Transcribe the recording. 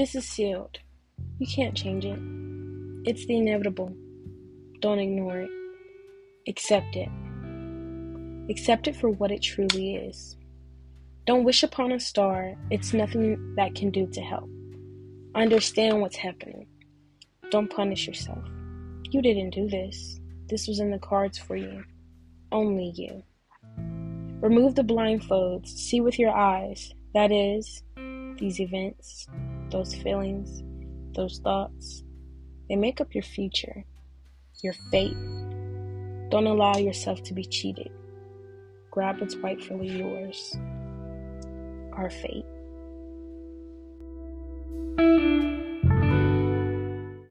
This is sealed. You can't change it. It's the inevitable. Don't ignore it. Accept it. Accept it for what it truly is. Don't wish upon a star, it's nothing that can do to help. Understand what's happening. Don't punish yourself. You didn't do this. This was in the cards for you. Only you. Remove the blindfolds. See with your eyes. That is, these events, those feelings, those thoughts. They make up your future, your fate. Don't allow yourself to be cheated. Grab what's rightfully yours. Our fate.